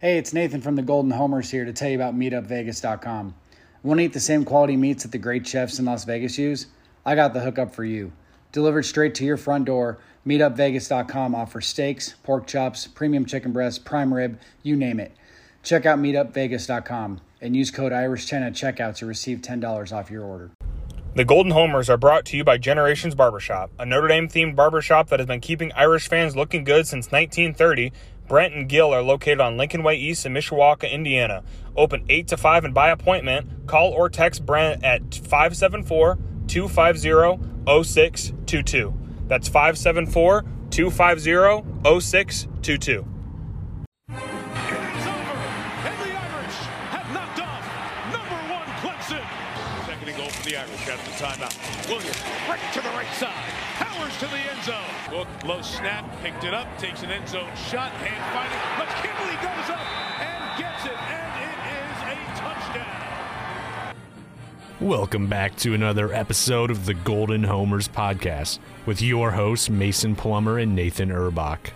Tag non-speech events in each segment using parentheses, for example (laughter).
Hey, it's Nathan from the Golden Homers here to tell you about MeetupVegas.com. Want to eat the same quality meats that the great chefs in Las Vegas use? I got the hookup for you. Delivered straight to your front door, MeetupVegas.com offers steaks, pork chops, premium chicken breasts, prime rib, you name it. Check out MeetupVegas.com and use code IRISH10 at checkout to receive $10 off your order. The Golden Homers are brought to you by Generations Barbershop, a Notre Dame themed barbershop that has been keeping Irish fans looking good since 1930 Brent and Gill are located on Lincoln Way East in Mishawaka, Indiana. Open 8 to 5 and by appointment. Call or text Brent at 574 250 0622. That's 574 250 0622. the Irish after the timeout. Williams right to the right side. To the end zone. Look, low snap, picked it up, takes an end zone shot, hand fighting. McKinley goes up and gets it, and it is a touchdown. Welcome back to another episode of the Golden Homers podcast with your hosts Mason Plummer and Nathan Erbach.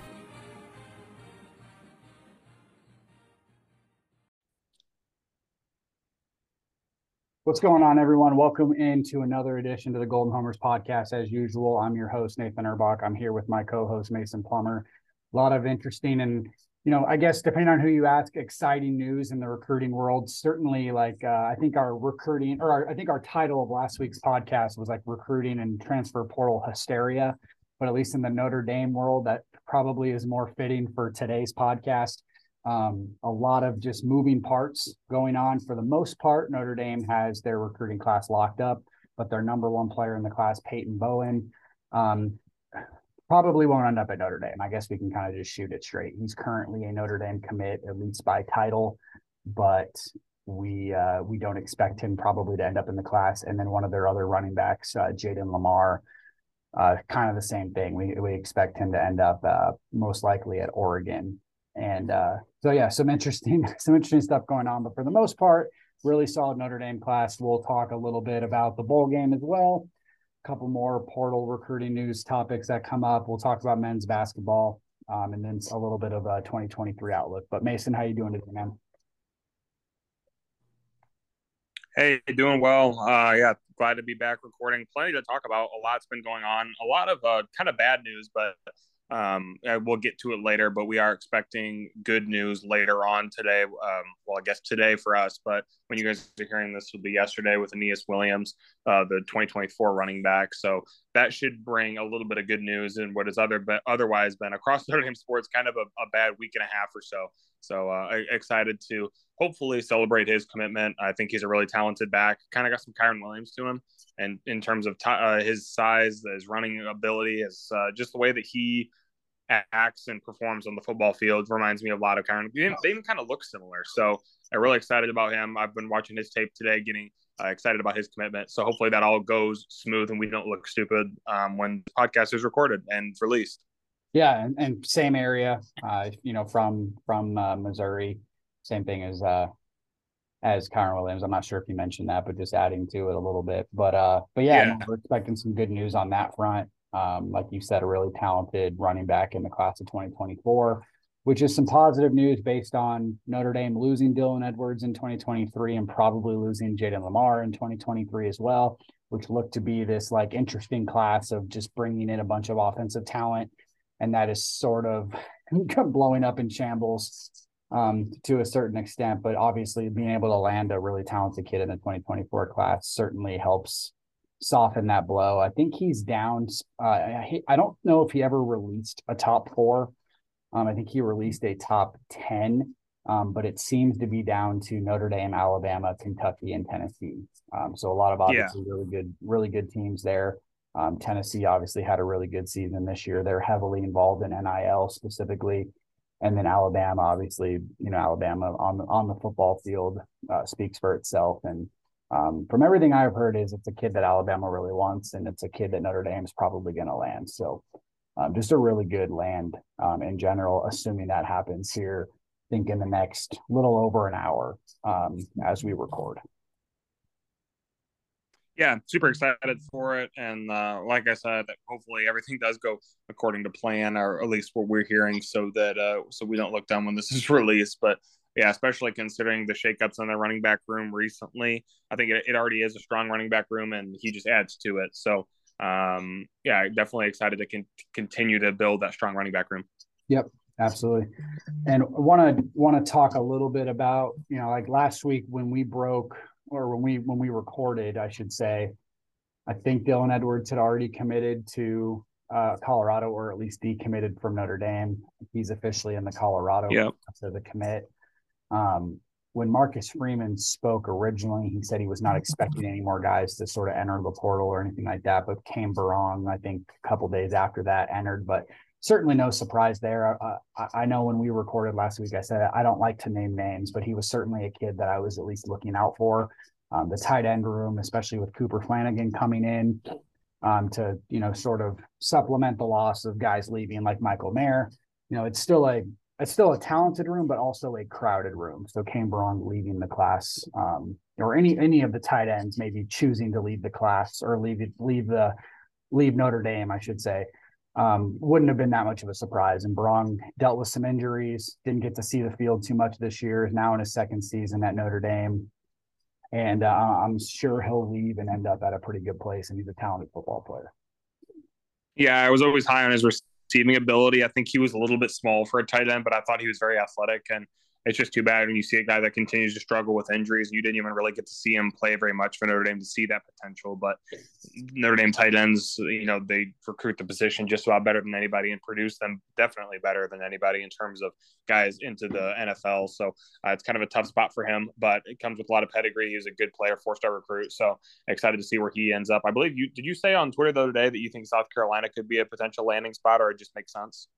What's going on, everyone? Welcome into another edition to the Golden Homers podcast. As usual, I'm your host, Nathan Erbach. I'm here with my co host, Mason Plummer. A lot of interesting and, you know, I guess depending on who you ask, exciting news in the recruiting world. Certainly, like, uh, I think our recruiting, or our, I think our title of last week's podcast was like recruiting and transfer portal hysteria. But at least in the Notre Dame world, that probably is more fitting for today's podcast. Um, a lot of just moving parts going on. For the most part, Notre Dame has their recruiting class locked up, but their number one player in the class, Peyton Bowen, um, probably won't end up at Notre Dame. I guess we can kind of just shoot it straight. He's currently a Notre Dame commit, at least by title, but we uh, we don't expect him probably to end up in the class. And then one of their other running backs, uh, Jayden Limar, uh, kind of the same thing. We we expect him to end up uh, most likely at Oregon. And uh, so yeah, some interesting (laughs) some interesting stuff going on. But for the most part, really solid Notre Dame class. We'll talk a little bit about the bowl game as well. A couple more portal recruiting news topics that come up. We'll talk about men's basketball, um, and then a little bit of a 2023 outlook. But Mason, how you doing today, man? Hey, doing well. Uh, yeah, glad to be back recording. Plenty to talk about. A lot's been going on. A lot of uh, kind of bad news, but um, we'll get to it later, but we are expecting good news later on today. Um, well, I guess today for us, but when you guys are hearing this, will be yesterday with Aneyas Williams, uh, the 2024 running back. So that should bring a little bit of good news in what has other otherwise been across (laughs) Notre Dame sports kind of a, a, bad week and a half or so. So uh, excited to hopefully celebrate his commitment. I think he's a really talented back. Kind of got some Kyren Williams to him, and in terms of t- uh, his size, his running ability, is uh, just the way that he acts and performs on the football field reminds me a lot of Kyren. They even, even kind of look similar. So I'm really excited about him. I've been watching his tape today, getting uh, excited about his commitment. So hopefully that all goes smooth and we don't look stupid um, when the podcast is recorded and released. Yeah, and, and same area, uh, you know, from from uh, Missouri, same thing as uh, as Kyren Williams. I'm not sure if you mentioned that, but just adding to it a little bit. But uh, but yeah, yeah. we're expecting some good news on that front. Um, like you said, a really talented running back in the class of 2024, which is some positive news based on Notre Dame losing Dylan Edwards in 2023 and probably losing Jayden Limar in 2023 as well, which looked to be this like interesting class of just bringing in a bunch of offensive talent. And that is sort of (laughs) blowing up in shambles um, to a certain extent. But obviously, being able to land a really talented kid in the 2024 class certainly helps soften that blow. I think he's down. Uh, I, I don't know if he ever released a top four. Um, I think he released a top 10, um, but it seems to be down to Notre Dame, Alabama, Kentucky, and Tennessee. Um, so a lot of obviously yeah. really good, really good teams there. Um, Tennessee obviously had a really good season this year. They're heavily involved in NIL specifically. And then Alabama, obviously, you know, Alabama on the on the football field uh, speaks for itself. And um, from everything I've heard, is it's a kid that Alabama really wants, and it's a kid that Notre Dame is probably going to land. So, um, just a really good land um, in general, assuming that happens here. I think in the next little over an hour um, as we record. Yeah, super excited for it, and uh, like I said, that hopefully everything does go according to plan, or at least what we're hearing, so that uh, so we don't look dumb when this (laughs) is released. But yeah, especially considering the shakeups in the running back room recently, I think it, it already is a strong running back room, and he just adds to it. So um, yeah, definitely excited to con- continue to build that strong running back room. Yep, absolutely. And want to want to talk a little bit about you know like last week when we broke or when we when we recorded, I should say, I think Dylan Edwards had already committed to uh, Colorado, or at least decommitted from Notre Dame. He's officially in the Colorado yep. after the commit. Um, when Marcus Freeman spoke originally, he said he was not expecting any more guys to sort of enter the portal or anything like that. But Cane Berrong, I think a couple days after that, entered. But certainly no surprise there. Uh, I, I know when we recorded last week, I said I don't like to name names, but he was certainly a kid that I was at least looking out for. Um, the tight end room, especially with Cooper Flanagan coming in um, to you know sort of supplement the loss of guys leaving like Michael Mayer. You know, it's still a it's still a talented room, but also a crowded room. So Cane Berrong leaving the class, um, or any any of the tight ends maybe choosing to leave the class or leave leave the leave Notre Dame, I should say um, wouldn't have been that much of a surprise. And Barong dealt with some injuries, didn't get to see the field too much this year, is now in his second season at Notre Dame. And uh, I'm sure he'll leave and end up at a pretty good place. And he's a talented football player. Yeah, I was always high on his receiving ability. I think he was a little bit small for a tight end, but I thought he was very athletic. And it's just too bad when you see a guy that continues to struggle with injuries. You didn't even really get to see him play very much for Notre Dame to see that potential. But Notre Dame tight ends, you know, they recruit the position just about better than anybody and produce them definitely better than anybody in terms of guys into the NFL. So uh, it's kind of a tough spot for him, but it comes with a lot of pedigree. He's a good player, four star recruit. So excited to see where he ends up. I believe you did you say on Twitter the other day that you think South Carolina could be a potential landing spot, or it just makes sense?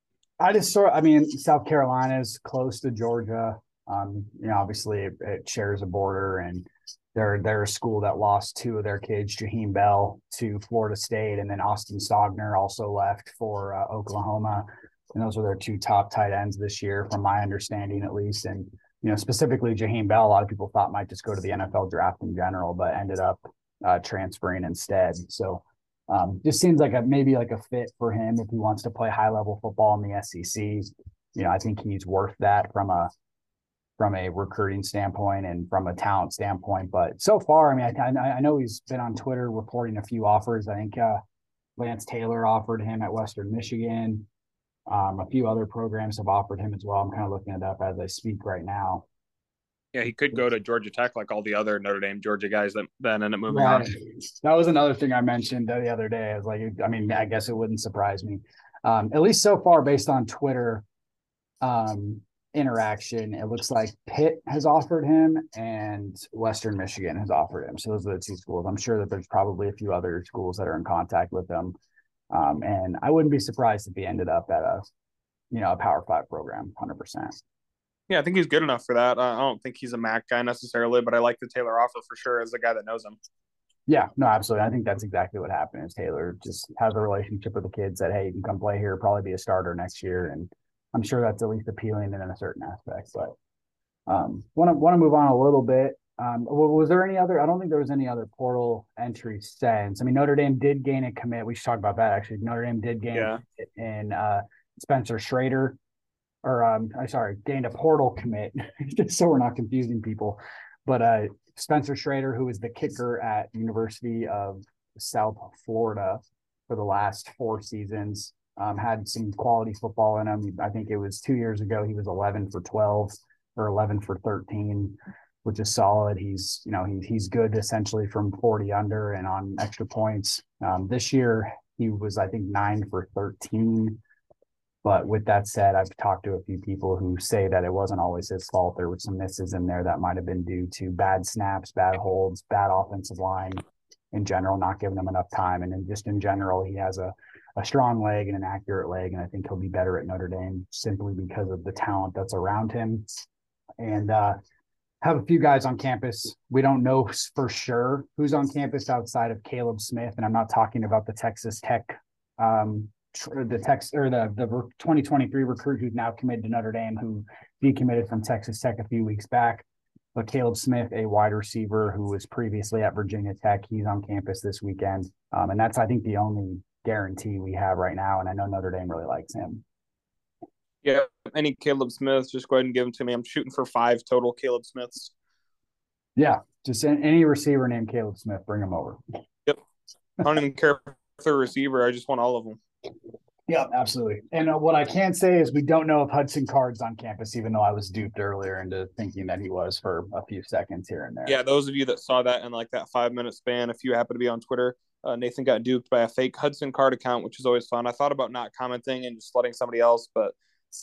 I just sort I mean, South Carolina is close to Georgia. Um, you know, obviously it, it, shares a border and they're they're a school that lost two of their kids, Jaheim Bell to Florida State, and then Austin Stogner also left for uh, Oklahoma. And those are their two top tight ends this year, from my understanding at least. And you know, specifically Jaheim Bell, a lot of people thought might just go to the NFL draft in general, but ended up uh, transferring instead. So um, just seems like a maybe like a fit for him if he wants to play high level football in the SEC. You know, I think he's worth that from a from a recruiting standpoint and from a talent standpoint. But so far, I mean, I, I know he's been on Twitter reporting a few offers. I think uh, Lance Taylor offered him at Western Michigan. Um, a few other programs have offered him as well. I'm kind of looking it up as I speak right now. Yeah, he could go to Georgia Tech like all the other Notre Dame Georgia guys that then end up moving right. on. That was another thing I mentioned the other day. I was like, I mean, I guess it wouldn't surprise me. Um, at least so far, based on Twitter, um, interaction, it looks like Pitt has offered him and Western Michigan has offered him. So those are the two schools. I'm sure that there's probably a few other schools that are in contact with them. Um, and I wouldn't be surprised if he ended up at a, you know, a Power Five program, hundred percent. Yeah, I think he's good enough for that. I don't think he's a MAC guy necessarily, but I like the Taylor offer for sure as a guy that knows him. Yeah, no, absolutely. I think that's exactly what happened. Is Taylor just has a relationship with the kids that hey, you can come play here, probably be a starter next year, and I'm sure that's at least appealing in a certain aspect. But um, want to want to move on a little bit. Um, was there any other? I don't think there was any other portal entry sense. I mean, Notre Dame did gain a commit. We should talk about that actually. Notre Dame did gain yeah. in uh, Spencer Schrader, or um, I'm sorry, gained a portal commit. (laughs) just so we're not confusing people. But uh, Spencer Schrader, who is the kicker at University of South Florida for the last four seasons, um, had some quality football in him. I think it was two years ago. He was 11 for 12 or 11 for 13, which is solid. He's, you know, he, he's good essentially from 40 under and on extra points. Um, this year, he was, I think, nine for 13. But with that said, I've talked to a few people who say that it wasn't always his fault. There were some misses in there that might have been due to bad snaps, bad holds, bad offensive line in general, not giving him enough time. And then just in general, he has a a strong leg and an accurate leg, and I think he'll be better at Notre Dame simply because of the talent that's around him. And uh, have a few guys on campus. We don't know for sure who's on campus outside of Caleb Smith, and I'm not talking about the Texas Tech, um, the Tex or the the 2023 recruit who's now committed to Notre Dame, who decommitted from Texas Tech a few weeks back. but Caleb Smith, a wide receiver who was previously at Virginia Tech, he's on campus this weekend. Um, and that's, I think, the only guarantee we have right now. And I know Notre Dame really likes him. Yeah, any Caleb Smith, just go ahead and give them to me. I'm shooting for five total Caleb Smiths. Yeah, just any receiver named Caleb Smith, bring him over. Yep. I don't even care if they're a receiver. I just want all of them. Yeah, absolutely. And uh, what I can say is we don't know if Hudson Card's on campus, even though I was duped earlier into thinking that he was for a few seconds here and there. Yeah, those of you that saw that in like that five minute span, if you happen to be on Twitter, uh, Nathan got duped by a fake Hudson Card account, which is always fun. I thought about not commenting and just letting somebody else, but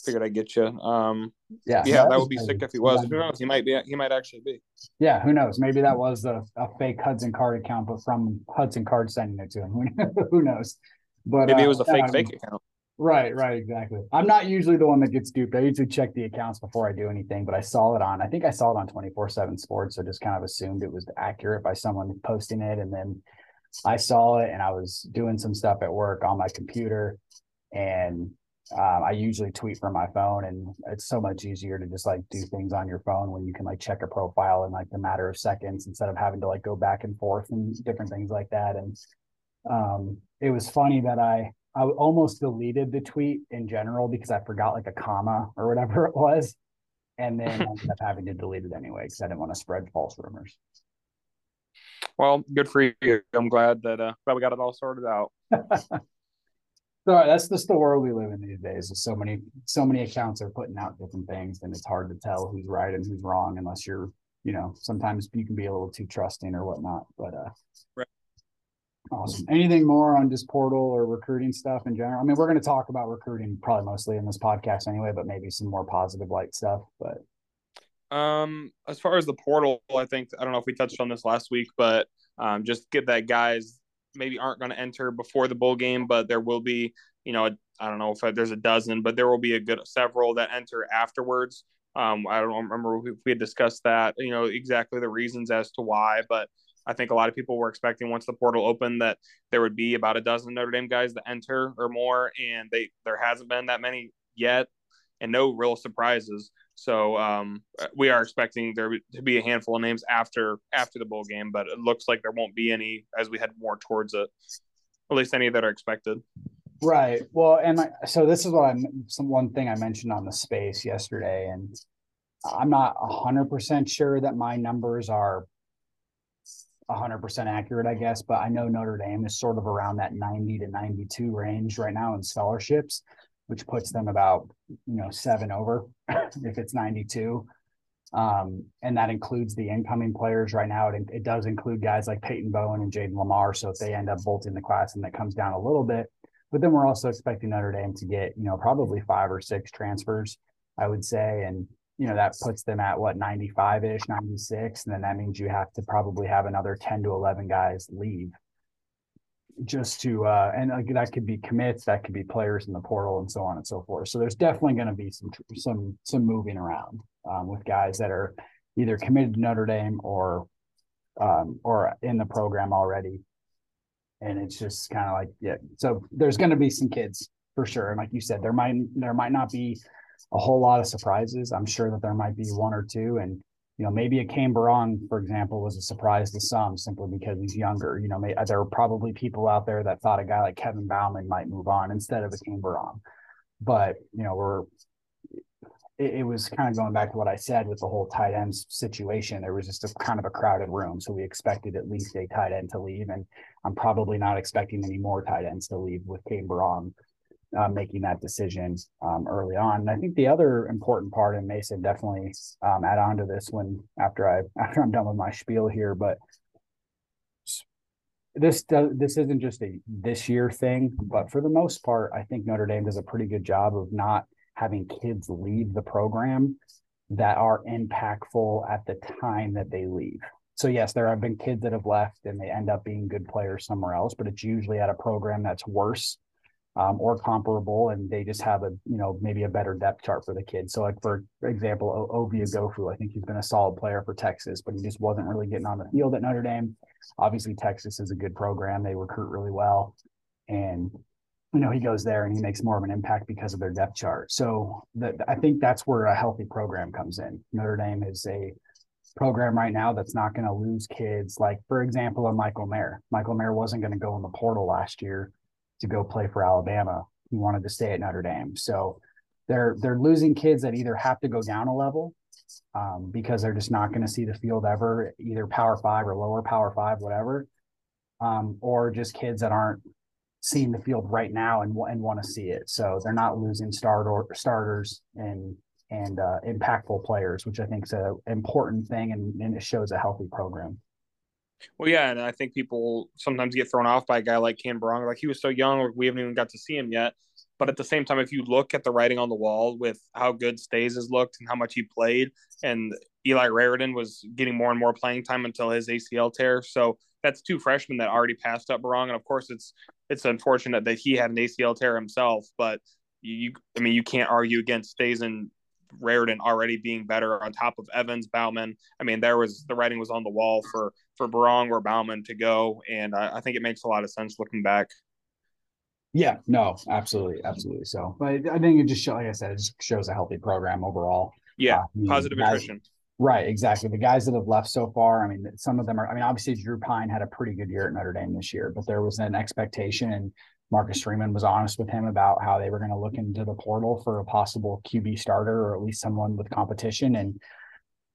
figured I'd get you. Um, yeah, yeah, that, that would be sick if he was. Who knows? He might be. He might actually be. Yeah, who knows? Maybe that was a, a fake Hudson Card account, but from Hudson Card sending it to him. (laughs) who knows? But maybe uh, it was a fake um, fake account. Right, right, exactly. I'm not usually the one that gets duped. I usually check the accounts before I do anything, but I saw it on, I think I saw it on 24 7 sports. So just kind of assumed it was accurate by someone posting it. And then I saw it and I was doing some stuff at work on my computer. And um, I usually tweet from my phone, and it's so much easier to just like do things on your phone when you can like check a profile in like the matter of seconds instead of having to like go back and forth and different things like that. And um, it was funny that I I almost deleted the tweet in general because I forgot like a comma or whatever it was. And then I ended up (laughs) having to delete it anyway because I didn't want to spread false rumors. Well, good for you. I'm glad that uh glad we got it all sorted out. (laughs) so that's just the world we live in these days. There's so many so many accounts are putting out different things, and it's hard to tell who's right and who's wrong unless you're, you know, sometimes you can be a little too trusting or whatnot. But uh right. Awesome. Anything more on just portal or recruiting stuff in general? I mean, we're going to talk about recruiting probably mostly in this podcast anyway, but maybe some more positive light stuff. But um, as far as the portal, I think I don't know if we touched on this last week, but um, just get that guys maybe aren't going to enter before the bowl game, but there will be, you know, I don't know if there's a dozen, but there will be a good several that enter afterwards. Um, I don't remember if we had discussed that, you know, exactly the reasons as to why, but I think a lot of people were expecting once the portal opened that there would be about a dozen Notre Dame guys that enter or more, and they there hasn't been that many yet, and no real surprises. So um, we are expecting there to be a handful of names after after the bowl game, but it looks like there won't be any as we head more towards it. At least any that are expected. Right. Well, and I, so this is what I'm some one thing I mentioned on the space yesterday, and I'm not hundred percent sure that my numbers are 100% accurate, I guess, but I know Notre Dame is sort of around that 90 to 92 range right now in scholarships, which puts them about, you know, seven over (clears throat) if it's 92. Um, and that includes the incoming players right now. It, it does include guys like Peyton Bowen and Jayden Limar. So if they end up bolting the class and that comes down a little bit, but then we're also expecting Notre Dame to get, you know, probably five or six transfers, I would say. And you know that puts them at what 95 ish 96 and then that means you have to probably have another 10 to 11 guys leave just to uh and like that could be commits that could be players in the portal and so on and so forth. So there's definitely going to be some some some moving around um, with guys that are either committed to Notre Dame or um or in the program already. And it's just kind of like yeah so there's going to be some kids for sure. And like you said there might there might not be a whole lot of surprises. I'm sure that there might be one or two, and you know maybe a Cane Berrong, for example, was a surprise to some simply because he's younger. You know, may, there are probably people out there that thought a guy like Kevin Bauman might move on instead of a Cane Berrong. But you know, we're it, it was kind of going back to what I said with the whole tight end situation. There was just a kind of a crowded room, so we expected at least a tight end to leave, and I'm probably not expecting any more tight ends to leave with Cane Berrong uh, making that decision um, early on. And I think the other important part, and Mason definitely um, add on to this when after I (laughs) after I'm done with my spiel here, but this does this isn't just a this year thing, but for the most part, I think Notre Dame does a pretty good job of not having kids leave the program that are impactful at the time that they leave. So yes, there have been kids that have left and they end up being good players somewhere else, but it's usually at a program that's worse um, or comparable, and they just have a you know maybe a better depth chart for the kids. So like for example, o- Ovie Oghoufo, I think he's been a solid player for Texas, but he just wasn't really getting on the field at Notre Dame. Obviously, Texas is a good program; they recruit really well, and you know he goes there and he makes more of an impact because of their depth chart. So the, I think that's where a healthy program comes in. Notre Dame is a program right now that's not going to lose kids. Like, for example, a Michael Mayer. Michael Mayer wasn't going to go in the portal last year to go play for Alabama. He wanted to stay at Notre Dame. So they're they're losing kids that either have to go down a level um, because they're just not going to see the field ever, either Power Five or lower Power Five, whatever, um, or just kids that aren't seeing the field right now and and want to see it. So they're not losing starters and and uh, impactful players, which I think is an important thing, and, and it shows a healthy program. Well, yeah, and I think people sometimes get thrown off by a guy like Cane Berrong. Like he was so young, we haven't even got to see him yet. But at the same time, if you look at the writing on the wall with how good Staes has looked and how much he played, and Eli Raridon was getting more and more playing time until his ACL tear. So that's two freshmen that already passed up Berrong. And of course, it's it's unfortunate that he had an ACL tear himself. But you, I mean, you can't argue against Staes and Raridon already being better on top of Evans, Bauman. I mean, there was the writing was on the wall for for Berrong or Bauman to go, and I, I think it makes a lot of sense looking back. Yeah, no, absolutely, absolutely. So, but I think it just shows, like I said, it just shows a healthy program overall. Yeah, uh, positive guys, attrition. Right, exactly. The guys that have left so far, I mean, some of them are. I mean, obviously, Drew Pyne had a pretty good year at Notre Dame this year, but there was an expectation, and Marcus Freeman was honest with him about how they were going to look into the portal for a possible QB starter or at least someone with competition. And,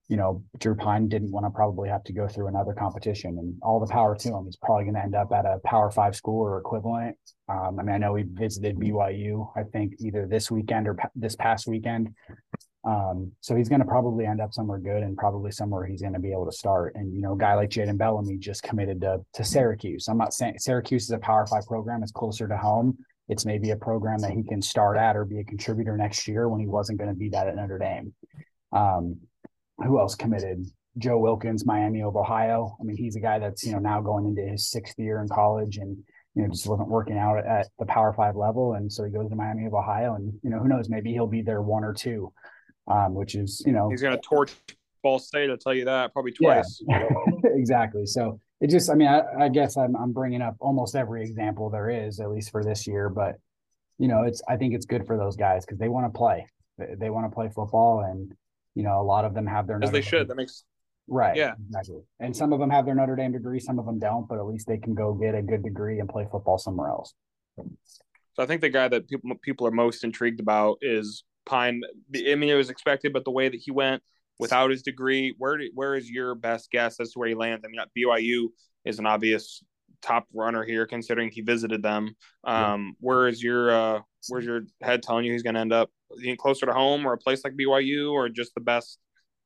you know, Drew Pyne didn't want to probably have to go through another competition and all the power to him. He's probably going to end up at a power five school or equivalent. Um, I mean, I know he visited BYU, I think either this weekend or this past weekend. Um, so he's going to probably end up somewhere good and probably somewhere he's going to be able to start. And you know, a guy like Jaden Bellamy just committed to to Syracuse. I'm not saying Syracuse is a Power Five program; it's closer to home. It's maybe a program that he can start at or be a contributor next year when he wasn't going to be that at Notre Dame. Um, who else committed? Joe Wilkins, Miami of Ohio. I mean, he's a guy that's you know now going into his sixth year in college and you know just wasn't working out at the Power Five level, and so he goes to Miami of Ohio, and you know who knows, maybe he'll be there one or two um, which is you know he's going to torch Ball State. I'll tell you that probably twice. Yeah, (laughs) exactly. So it just, I mean, I, I, guess I'm I'm bringing up almost every example there is, at least for this year. But you know, it's I think it's good for those guys because they want to play. They, they want to play football, and you know, a lot of them have their as they should. That makes right. Yeah, exactly. And some of them have their Notre Dame degree, some of them don't, but at least they can go get a good degree and play football somewhere else. So I think the guy that people people are most intrigued about is Pyne. I mean, it was expected, but the way that he went without his degree, where where is your best guess as to where he lands? I mean, BYU is an obvious top runner here, considering he visited them. Um, where is your uh, where's your head telling you he's going to end up? closer to home, or a place like BYU, or just the best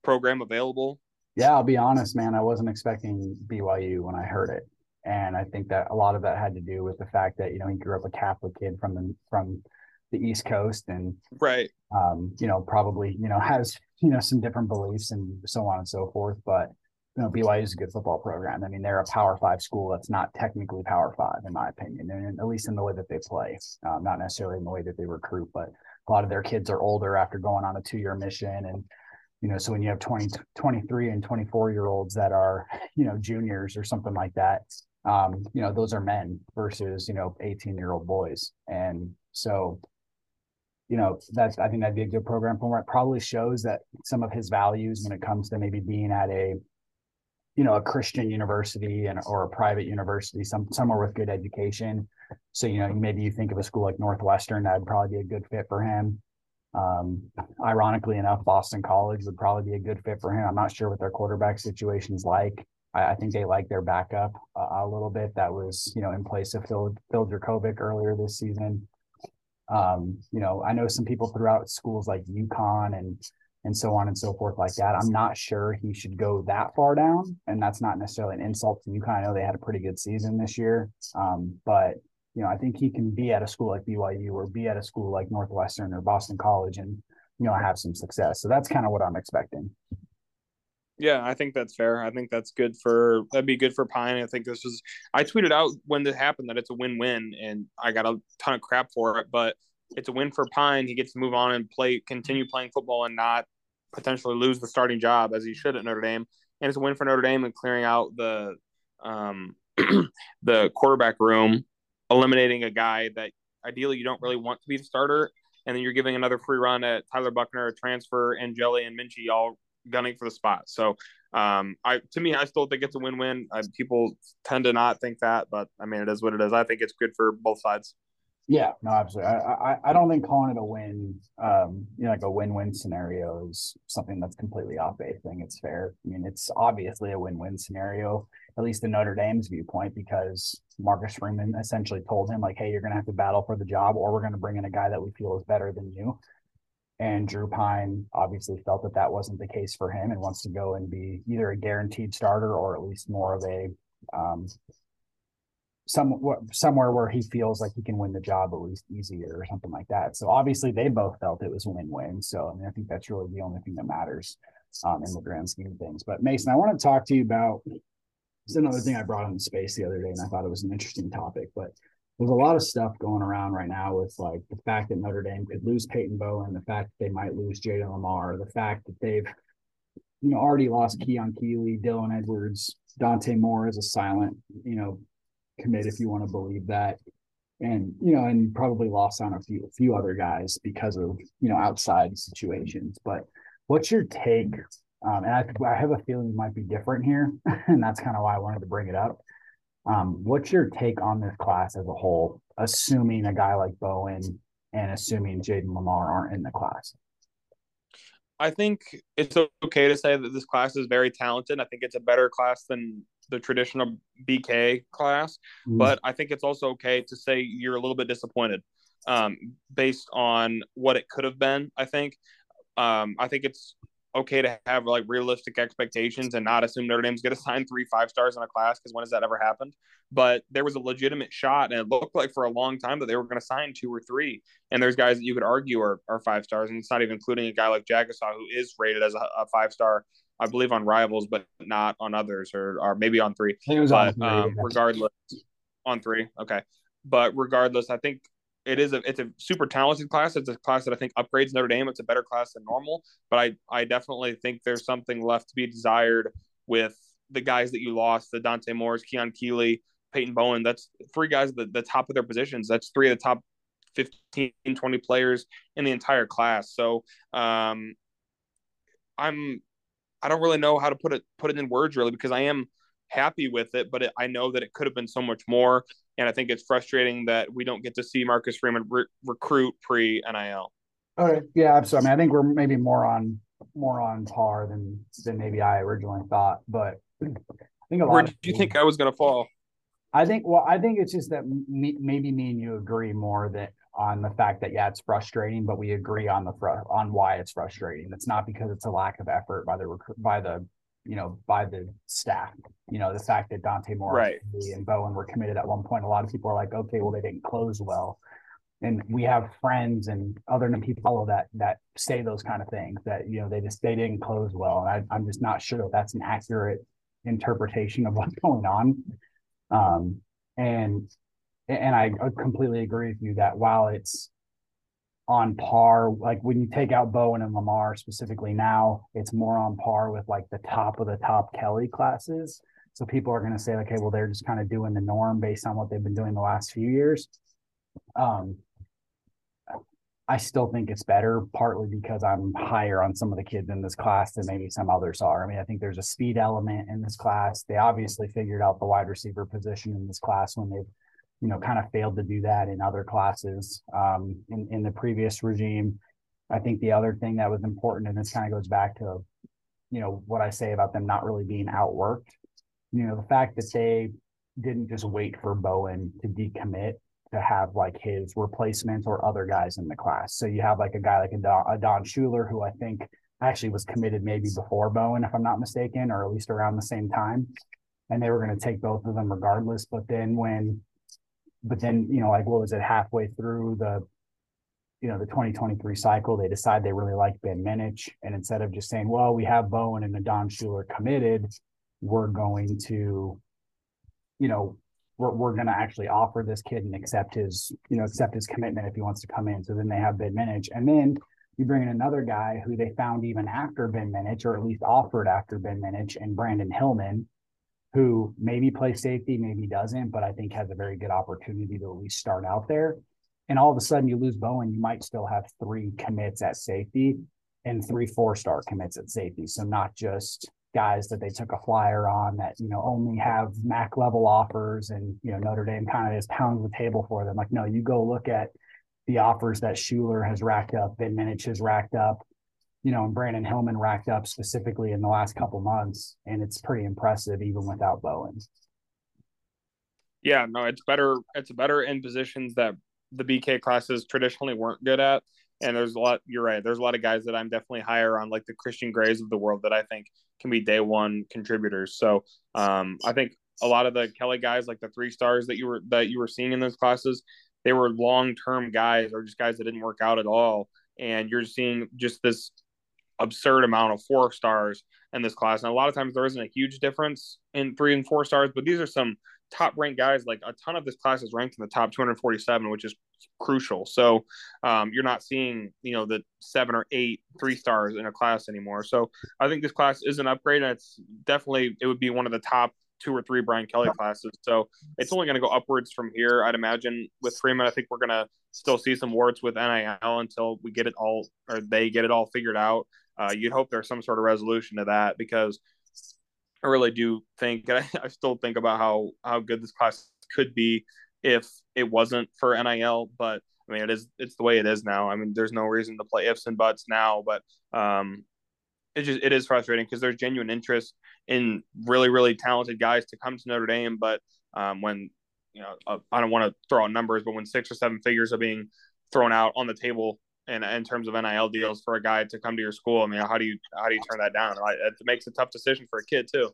program available? Yeah, I'll be honest, man. I wasn't expecting BYU when I heard it, and I think that a lot of that had to do with the fact that you know he grew up a Catholic kid from the from the East Coast and right, um, you know, probably you know has you know some different beliefs and so on and so forth. But you know, BYU is a good football program. I mean, they're a Power Five school that's not technically Power Five, in my opinion, and at least in the way that they play, um, not necessarily in the way that they recruit. But a lot of their kids are older after going on a two-year mission, and you know, so when you have 20, 23 and 24 year olds that are you know juniors or something like that, um, you know, those are men versus you know 18 year old boys, and so you know, that's I think that'd be a good program for him. It probably shows that some of his values when it comes to maybe being at a, you know, a Christian university and or a private university, some somewhere with good education. So, you know, maybe you think of a school like Northwestern, that'd probably be a good fit for him. Um, ironically enough, Boston College would probably be a good fit for him. I'm not sure what their quarterback situation is like. I, I, think they like their backup uh, a little bit. That was, you know, in place of Phil Phil Jurkovec earlier this season. Um, you know, I know some people throughout schools like UConn and and so on and so forth like that. I'm not sure he should go that far down, and that's not necessarily an insult to UConn. I know they had a pretty good season this year, um, but you know, I think he can be at a school like BYU or be at a school like Northwestern or Boston College and you know have some success. So that's kind of what I'm expecting. Yeah, I think that's fair. I think that's good for that'd be good for Pyne. I think this was I tweeted out when this happened that it's a win-win, and I got a ton of crap for it, but it's a win for Pyne. He gets to move on and play, continue playing football, and not potentially lose the starting job as he should at Notre Dame. And it's a win for Notre Dame and clearing out the um, (clears throat) the quarterback room, eliminating a guy that ideally you don't really want to be the starter, and then you're giving another free run at Tyler Buchner, a transfer, and Jelly and Minchey all gunning for the spot. So um, I to me, I still think it's a win-win. People tend to not think that, but I mean, it is what it is. I think it's good for both sides. Yeah, no, absolutely. I, I, I don't think calling it a win, um, you know, like a win-win scenario is something that's completely off base. I think it's fair. I mean, it's obviously a win-win scenario, at least in Notre Dame's viewpoint, because Marcus Freeman essentially told him like, "Hey, you're going to have to battle for the job, or we're going to bring in a guy that we feel is better than you." And Drew Pyne obviously felt that that wasn't the case for him and wants to go and be either a guaranteed starter or at least more of a um, some somewhere where he feels like he can win the job at least easier or something like that. So obviously they both felt it was win-win. So I mean, I think that's really the only thing that matters um, in the grand scheme of things. But Mason, I want to talk to you about. It's another thing I brought in the space the other day, and I thought it was an interesting topic. But there's a lot of stuff going around right now with like the fact that Notre Dame could lose Peyton Bowen, the fact that they might lose Jayden Limar, the fact that they've you know already lost Keon Keeley, Dylan Edwards, Dante Moore is a silent you know commit if you want to believe that. And you know, and probably lost on a few a few other guys because of you know outside situations. But what's your take? Um, and I, I have a feeling might be different here, (laughs) and that's kind of why I wanted to bring it up. Um, what's your take on this class as a whole, assuming a guy like Bowen and assuming Jayden Limar aren't in the class? I think it's okay to say that this class is very talented. I think it's a better class than the traditional BK class, mm. but I think it's also okay to say you're a little bit disappointed um, based on what it could have been. I think um, I think it's okay to have like realistic expectations and not assume Notre Dame's going (laughs) to sign three five stars in a class because when has that ever happened? But there was a legitimate shot, and it looked like for a long time that they were going to sign two or three. And there's guys that you could argue are, are five stars, and it's not even including a guy like Jagusah who is rated as a, a five star I believe on Rivals, but not on others, or or maybe on three. but on three, um, regardless, on three, okay. But regardless, I think it is a it's a super talented class. It's a class that I think upgrades Notre Dame. It's a better class than normal, but I I definitely think there's something left to be desired with the guys that you lost, the Dante Moores, Keon Keeley, Peyton Bowen. That's three guys at the, the top of their positions. That's three of the top 15, 20 players in the entire class. So um, I'm I don't really know how to put it put it in words really because I am happy with it, but it, I know that it could have been so much more, and I think it's frustrating that we don't get to see Marcus Freeman re- recruit pre NIL. All right, yeah, absolutely. I mean, I think we're maybe more on more on par than than maybe I originally thought, but I think a lot. Where did you think I was going to fall? I think well, I think it's just that me, maybe me and you agree more that on the fact that yeah, it's frustrating, but we agree on the fr- on why it's frustrating. It's not because it's a lack of effort by the rec- by the you know by the staff. You know the fact that Dante Moore right. and Bowen were committed at one point. A lot of people are like, okay, well they didn't close well, and we have friends and other people that that say those kind of things that you know they just they didn't close well. And I, I'm just not sure that that's an accurate interpretation of what's (laughs) going on. Um, and and I completely agree with you that while it's on par, like when you take out Bowen and Limar specifically now, it's more on par with like the top of the top Kelly classes. So people are going to say, okay, well, they're just kind of doing the norm based on what they've been doing the last few years. Um, I still think it's better, partly because I'm higher on some of the kids in this class than maybe some others are. I mean, I think there's a speed element in this class. They obviously figured out the wide receiver position in this class when they've you know, kind of failed to do that in other classes um, in, in the previous regime. I think the other thing that was important, and this kind of goes back to, you know, what I say about them not really being outworked. You know, the fact that they didn't just wait for Bowen to decommit to have like his replacement or other guys in the class. So you have like a guy like a Don, a Don Shuler, who I think actually was committed maybe before Bowen, if I'm not mistaken, or at least around the same time. And they were going to take both of them regardless. But then when but then you know like what was it halfway through the you know the 2023 cycle they decide they really like ben minich and instead of just saying well we have bowen and don shuler committed we're going to you know we're, we're going to actually offer this kid and accept his you know accept his commitment if he wants to come in. So then they have ben minich and then you bring in another guy who they found even after ben minich or at least offered after ben minich and brandyn hillman who maybe plays safety, maybe doesn't, but I think has a very good opportunity to at least start out there. And all of a sudden, you lose Bowen, you might still have three commits at safety. and three four star commits at safety. So not just guys that they took a flyer on that you know only have MAC level offers, and you know Notre Dame kind of is pounding the table for them. Like no, you go look at the offers that Shuler has racked up, Ben Minich has racked up, you know, and Brandyn Hillman racked up specifically in the last couple months, and it's pretty impressive even without Bowen. Yeah, no, it's better. It's better in positions that the BK classes traditionally weren't good at. And there's a lot. You're right. There's a lot of guys that I'm definitely higher on, like the Christian Grays of the world, that I think can be day one contributors. So um, I think a lot of the Kelly guys, like the three stars that you were that you were seeing in those classes, they were long term guys or just guys that didn't work out at all. And you're seeing just this absurd amount of four stars in this class. And a lot of times there isn't a huge difference in three and four stars, but these are some top ranked guys. Like a ton of this class is ranked in the top 247, which is crucial. So um, you're not seeing, you know, the seven or eight three stars in a class anymore. So I think this class is an upgrade. And it's definitely, it would be one of the top two or three Brian Kelly classes. So it's only going to go upwards from here. I'd imagine with Freeman, I think we're going to still see some warts with NIL until we get it all or they get it all figured out. Uh, you'd hope there's some sort of resolution to that because I really do think, (laughs) I, I still think about how how good this class could be if it wasn't for NIL. But I mean, it is it's the way it is now. I mean, there's no reason to play ifs and buts now, but um, it just it is frustrating because there's genuine interest in really really talented guys to come to Notre Dame, but um, when you know uh, I don't want to throw out numbers, but when six or seven figures are being thrown out on the table in, in terms of NIL deals for a guy to come to your school, I mean, how do you how do you turn that down? It makes a tough decision for a kid too.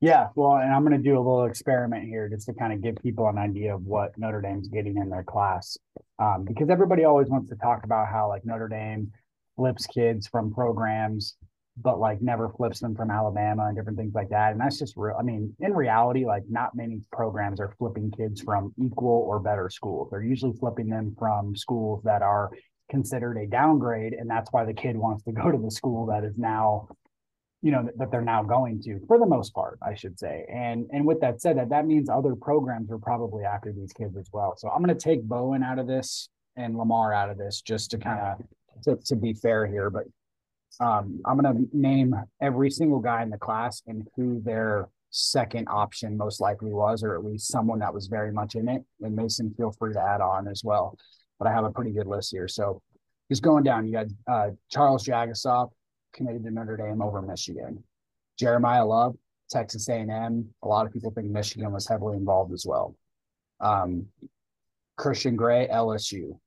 Yeah, well, and I'm going to do a little experiment here just to kind of give people an idea of what Notre Dame's getting in their class, um, because everybody always wants to talk about how like Notre Dame flips kids from programs, but like never flips them from Alabama and different things like that. And that's just real. I mean, in reality, like not many programs are flipping kids from equal or better schools. They're usually flipping them from schools that are considered a downgrade. And that's why the kid wants to go to the school that is now you know that they're now going to for the most part i should say and and with that said that that means other programs are probably after these kids as well so i'm going to take bowen out of this and limar out of this just to kind of to, to be fair here, but um, I'm going to name every single guy in the class and who their second option most likely was, or at least someone that was very much in it. And Mason, feel free to add on as well. But I have a pretty good list here. So just going down, you got uh, Charles Jagusah committed to Notre Dame over Michigan. Jeremiyah Love, Texas A&M. A lot of people think Michigan was heavily involved as well. Um, Christian Gray, LSU.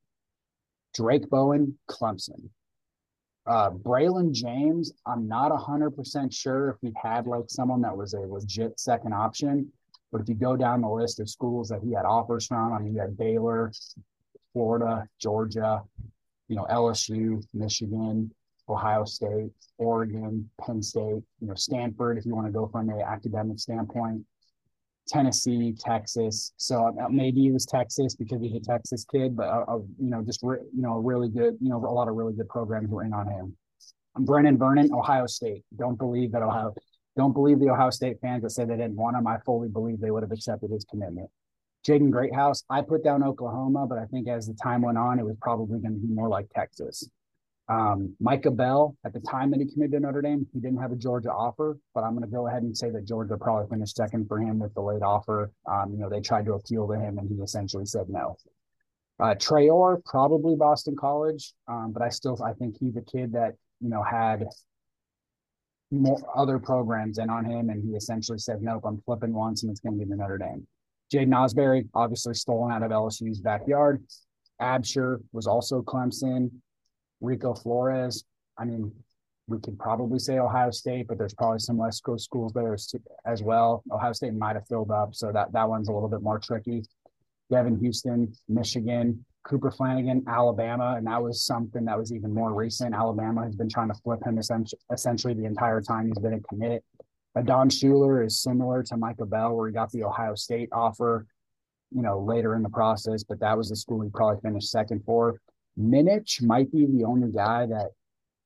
Drayk Bowen, Clemson. Uh, Braylon James, I'm not 100% sure if he had like someone that was a legit second option. But if you go down the list of schools that he had offers from, I mean, you had Baylor, Florida, Georgia, you know, LSU, Michigan, Ohio State, Oregon, Penn State, you know, Stanford, if you want to go from an academic standpoint, Tennessee, Texas. So uh, maybe it was Texas because he's a Texas kid, but uh, uh, you know, just re- you know, a really good, you know, a lot of really good programs were in on him. Brennan Vernon, Ohio State. Don't believe that Ohio. Don't believe the Ohio State fans that said they didn't want him. I fully believe they would have accepted his commitment. Jaden Greathouse, I put down Oklahoma, but I think as the time went on, it was probably going to be more like Texas. Um, Micah Bell, at the time that he committed to Notre Dame, he didn't have a Georgia offer, but I'm going to go ahead and say that Georgia probably finished second for him with the late offer. Um, you know, they tried to appeal to him and he essentially said no. Uh, Traore, probably Boston College, um, but I still I think he's a kid that you know had more other programs in on him, and he essentially said, "Nope, I'm flipping once, and it's going to be the Notre Dame." Jaiden Ausberry, obviously stolen out of LSU's backyard. Absher was also Clemson. Rico Flores. I mean, we could probably say Ohio State, but there's probably some West Coast schools there as well. Ohio State might have filled up, so that that one's a little bit more tricky. Devin Houston, Michigan, Cooper Flanagan, Alabama, and that was something that was even more recent. Alabama has been trying to flip him essentially the entire time he's been a commit. Adon Shuler is similar to Micah Bell, where he got the Ohio State offer, you know, later in the process, but that was the school he probably finished second for. Minich might be the only guy that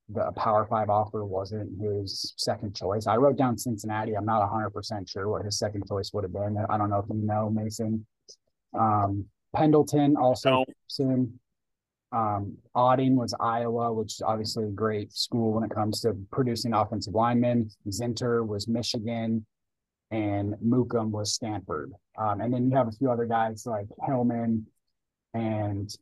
the Power Five offer wasn't his second choice. I wrote down Cincinnati. I'm not 100% sure what his second choice would have been. I don't know if you know, Mason. Um, Pendleton also soon. Um, Otting was Iowa, which is obviously a great school when it comes to producing offensive linemen. Zinter was Michigan, and Mukam was Stanford. Um, and then you have a few other guys like Hillman, and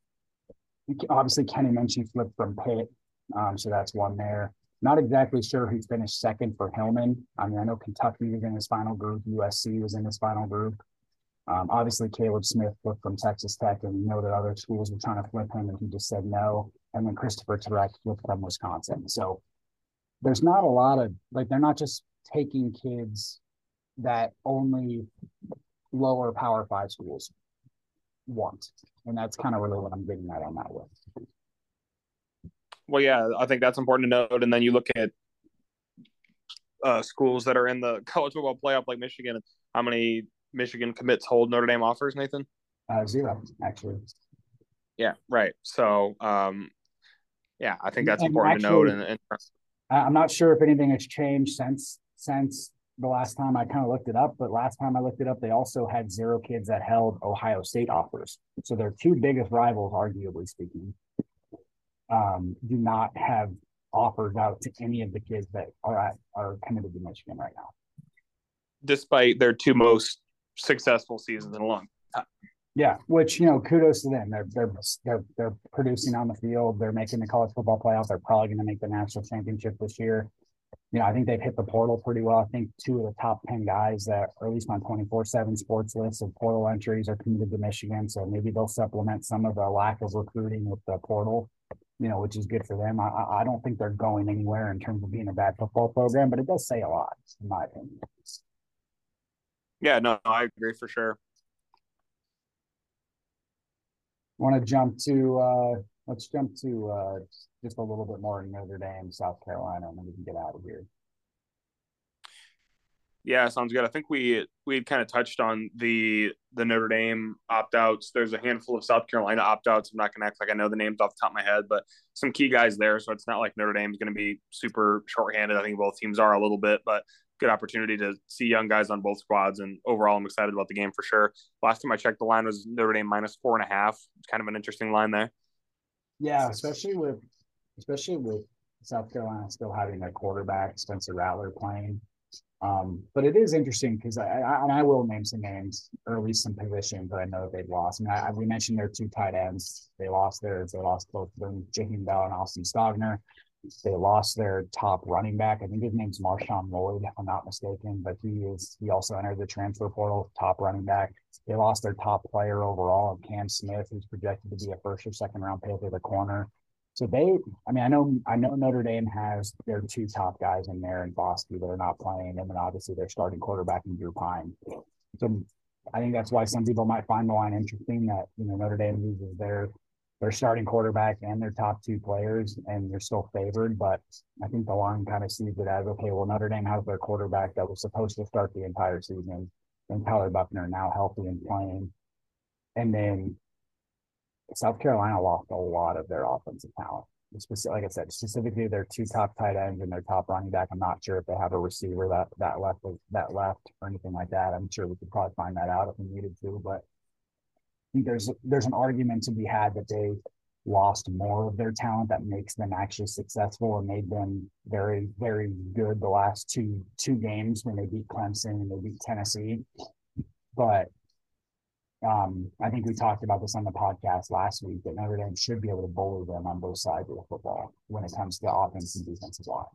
obviously Kenny Minchey flipped from Pitt, um, so that's one there. Not exactly sure who finished second for Hillman. I mean, I know Kentucky was in his final group, USC was in his final group. Um, obviously, Caleb Smith flipped from Texas Tech, and we know that other schools were trying to flip him, and he just said no. And then Christopher Terek flipped from Wisconsin. So there's not a lot of like they're not just taking kids that only lower Power Five schools want, and that's kind of really what I'm getting at on that one. Well, yeah, I think that's important to note. And then you look at uh, schools that are in the (laughs) college football playoff, like Michigan. How many Michigan commits hold Notre Dame offers, Nathan? Uh, zero, actually. Yeah, right. So, um, yeah, I think that's and important actually, to note. And, and, I'm not sure if anything has changed since since the last time I kind of looked it up, but last time I looked it up, they also had zero kids that held Ohio State offers. So their two biggest rivals, arguably speaking, um, do not have offers out to any of the kids that are at, are committed to Michigan right now. Despite their two most successful seasons in a long time. Yeah, which you know, kudos to them. They're they're they're they're producing on the field. They're making the college football playoff. They're probably going to make the national championship this year. You know, I think they've hit the portal pretty well. I think two of the top ten guys that, or at least my twenty four seven sports list of portal entries, are committed to Michigan. So maybe they'll supplement some of the lack of recruiting with the portal. You know, which is good for them. I I don't think they're going anywhere in terms of being a bad football program, but it does say a lot, in my opinion. Yeah, no, I agree for sure. Want to jump to uh let's jump to uh just a little bit more Notre Dame, South Carolina, and then we can get out of here. Yeah, sounds good. I think we we kind of touched on the the Notre Dame opt outs. There's a handful of South Carolina opt outs. I'm not to act like I know the names off the top of my head, but some key guys there. So it's not like Notre Dame is going to be super shorthanded. I think both teams are a little bit, but good opportunity to see young guys on both squads. And overall, I'm excited about the game for sure. Last time I checked, the line was Notre Dame minus four and a half. It's kind of an interesting line there. Yeah, especially with especially with South Carolina still having their quarterback Spencer Rattler playing. Um, but it is interesting because I, I, and I will name some names or at least some positions that I know that they've lost. Mean, I, we mentioned their two tight ends. They lost theirs. They lost both of them, Bell and Austin Stogner. They lost their top running back. I think his name's Marshawn Lloyd, if I'm not mistaken, but he is he also entered the transfer portal, top running back. They lost their top player overall, Cam Smith, who's projected to be a first or second round pick at the corner. So they, I mean, I know I know Notre Dame has their two top guys in there in Foskey that are not playing, and then obviously their starting quarterback in Drew Pyne. So I think that's why some people might find the line interesting that you know Notre Dame uses their their starting quarterback and their top two players, and they're still favored. But I think the line kind of sees it as okay, well, Notre Dame has their quarterback that was supposed to start the entire season, and Tyler Buchner now healthy and playing. And then South Carolina lost a lot of their offensive talent. Specific, like I said, specifically their two top tight ends and their top running back. I'm not sure if they have a receiver that that left that left or anything like that. I'm sure we could probably find that out if we needed to, but think there's there's an argument to be had that they lost more of their talent that makes them actually successful and made them very very good the last two two games when they beat Clemson and they beat Tennessee. But um, I think we talked about this on the podcast last week that Notre Dame should be able to bully them on both sides of the football when it comes to the offense and defensive line.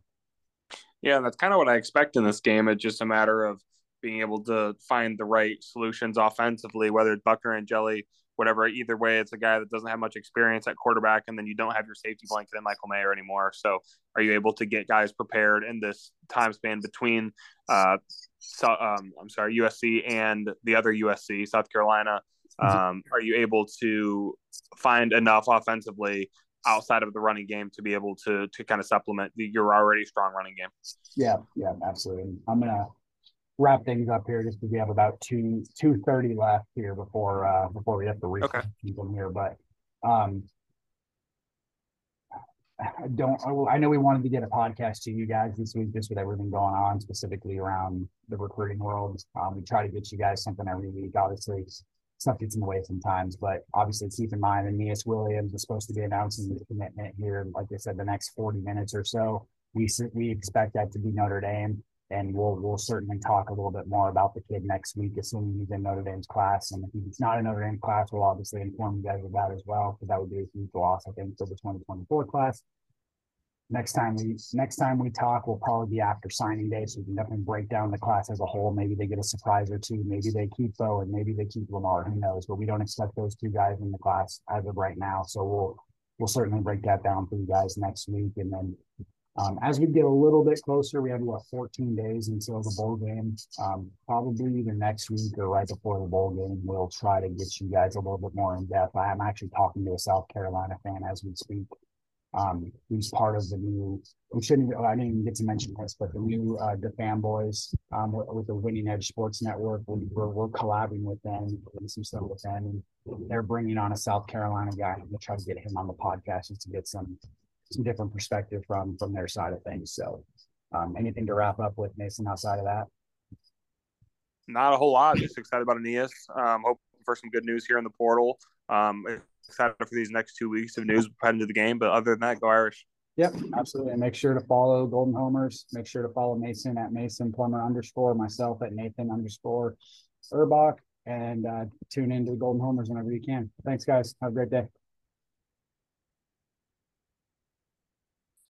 Yeah, that's kind of what I expect in this game. It's just a matter of being able to find the right solutions offensively, whether it's Buchner and Angeli, whatever. Either way, it's a guy that doesn't have much experience at quarterback, and then you don't have your safety blanket in Michael Mayer anymore. So, are you able to get guys prepared in this time span between, uh, so, um, I'm sorry, USC and the other USC, South Carolina? Mm-hmm. Um, are you able to find enough offensively outside of the running game to be able to to kind of supplement the, your already strong running game? Yeah, yeah, absolutely. I'm gonna wrap things up here just because we have about two two thirty left here before uh before we have to reach okay. them here. But um I don't I know we wanted to get a podcast to you guys this week just with everything going on specifically around the recruiting world. Um, we try to get you guys something every week. Obviously, stuff gets in the way sometimes. But obviously, keep in mind, Aneyas Williams is supposed to be announcing the commitment here, like I said, the next 40 minutes or so. We we expect that to be Notre Dame, and we'll we'll certainly talk a little bit more about the kid next week, assuming he's in Notre Dame's class. And if he's not in Notre Dame class, we'll obviously inform you guys about as well, because that would be a huge loss, I think, for the 2024 class. Next time we next time we talk we'll probably be after signing day so we can definitely break down the class as a whole. Maybe they get a surprise or two maybe they keep Bo and maybe they keep Limar who knows? But we don't expect those two guys in the class as of right now so we'll we'll certainly break that down for you guys next week and then um, as we get a little bit closer we have what 14 days until the bowl game um, probably either next week or right before the bowl game we'll try to get you guys a little bit more in depth i'm actually talking to a south carolina fan as we speak um, who's part of the new. We shouldn't. I didn't even get to mention this, but the new uh, the fanboys um, with, with, the Winning Edge Sports Network. We're, we're collabing with them, doing some stuff with them, and they're bringing on a South Carolina guy to try to get him on the podcast just to get some some different perspective from from their side of things. So, um, anything to wrap up with Mason outside of that? Not a whole lot. Just excited about Aneyas. Um, hoping for some good news here in the portal. Um, excited for these next two weeks of news heading to the game. But other than that, go Irish. Yep, absolutely. And make sure to follow Golden Homers. Make sure to follow Mason at Mason Plummer underscore, myself at Nathan underscore Urbach, and uh, tune into the Golden Homers whenever you can. Thanks, guys. Have a great day.